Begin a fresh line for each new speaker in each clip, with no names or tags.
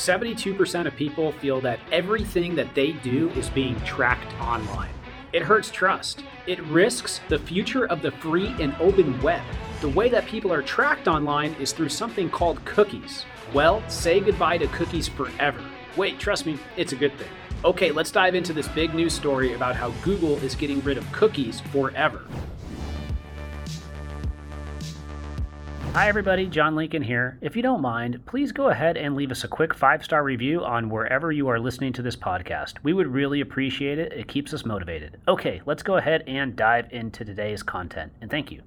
72% of people feel that everything that they do is being tracked online. It hurts trust. It risks the future of the free and open web. The way that people are tracked online is through something called cookies. Well, say goodbye to cookies forever. Wait, trust me, it's a good thing. Okay, let's dive into this big news story about how Google is getting rid of cookies forever. Hi, everybody. John Lincoln here. If you don't mind, please go ahead and leave us a quick five star review on wherever you are listening to this podcast. We would really appreciate it. It keeps us motivated. Okay, let's go ahead and dive into today's content. And thank you.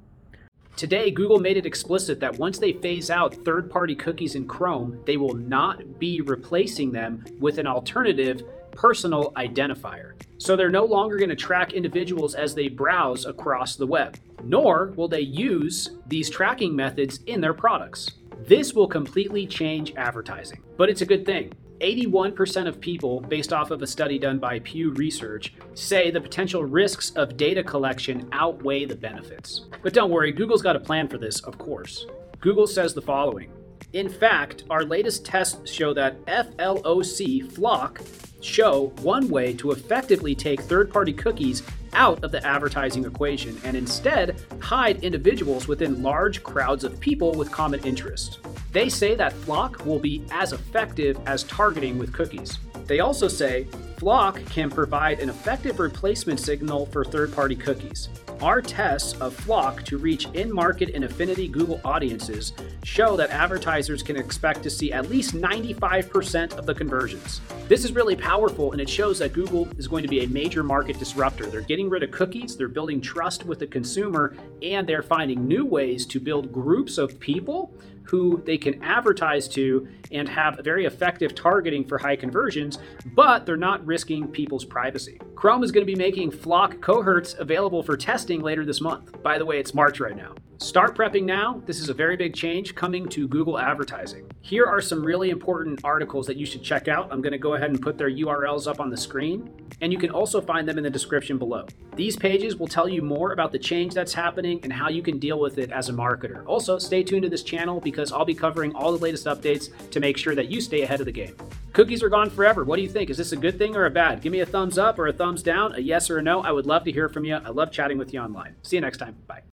Today, Google made it explicit that once they phase out third party cookies in Chrome, they will not be replacing them with an alternative personal identifier. So they're no longer going to track individuals as they browse across the web, nor will they use these tracking methods in their products. This will completely change advertising, but it's a good thing. 81% of people, based off of a study done by Pew Research, say the potential risks of data collection outweigh the benefits. But don't worry, Google's got a plan for this, of course. Google says the following In fact, our latest tests show that FLOC, flock show one way to effectively take third party cookies out of the advertising equation and instead hide individuals within large crowds of people with common interests. They say that FLoC will be as effective as targeting with cookies. They also say FLoC can provide an effective replacement signal for third party cookies. Our tests of FLoC to reach in market and affinity Google audiences show that advertisers can expect to see at least 95% of the conversions. This is really powerful and it shows that Google is going to be a major market disruptor. They're getting rid of cookies, they're building trust with the consumer, and they're finding new ways to build groups of people who they can advertise to and have very effective targeting for high conversions, but they're not risking people's privacy. Chrome is going to be making FLoC cohorts available for testing later this month. By the way, it's March right now. Start prepping now. This is a very big change coming to Google advertising. Here are some really important articles that you should check out. I'm going to go ahead and put their URLs up on the screen, and you can also find them in the description below. These pages will tell you more about the change that's happening and how you can deal with it as a marketer. Also, stay tuned to this channel because I'll be covering all the latest updates to make sure that you stay ahead of the game. Cookies are gone forever. What do you think? Is this a good thing or a bad? Give me a thumbs up or a thumbs down, a yes or a no. I would love to hear from you. I love chatting with you online. See you next time. Bye.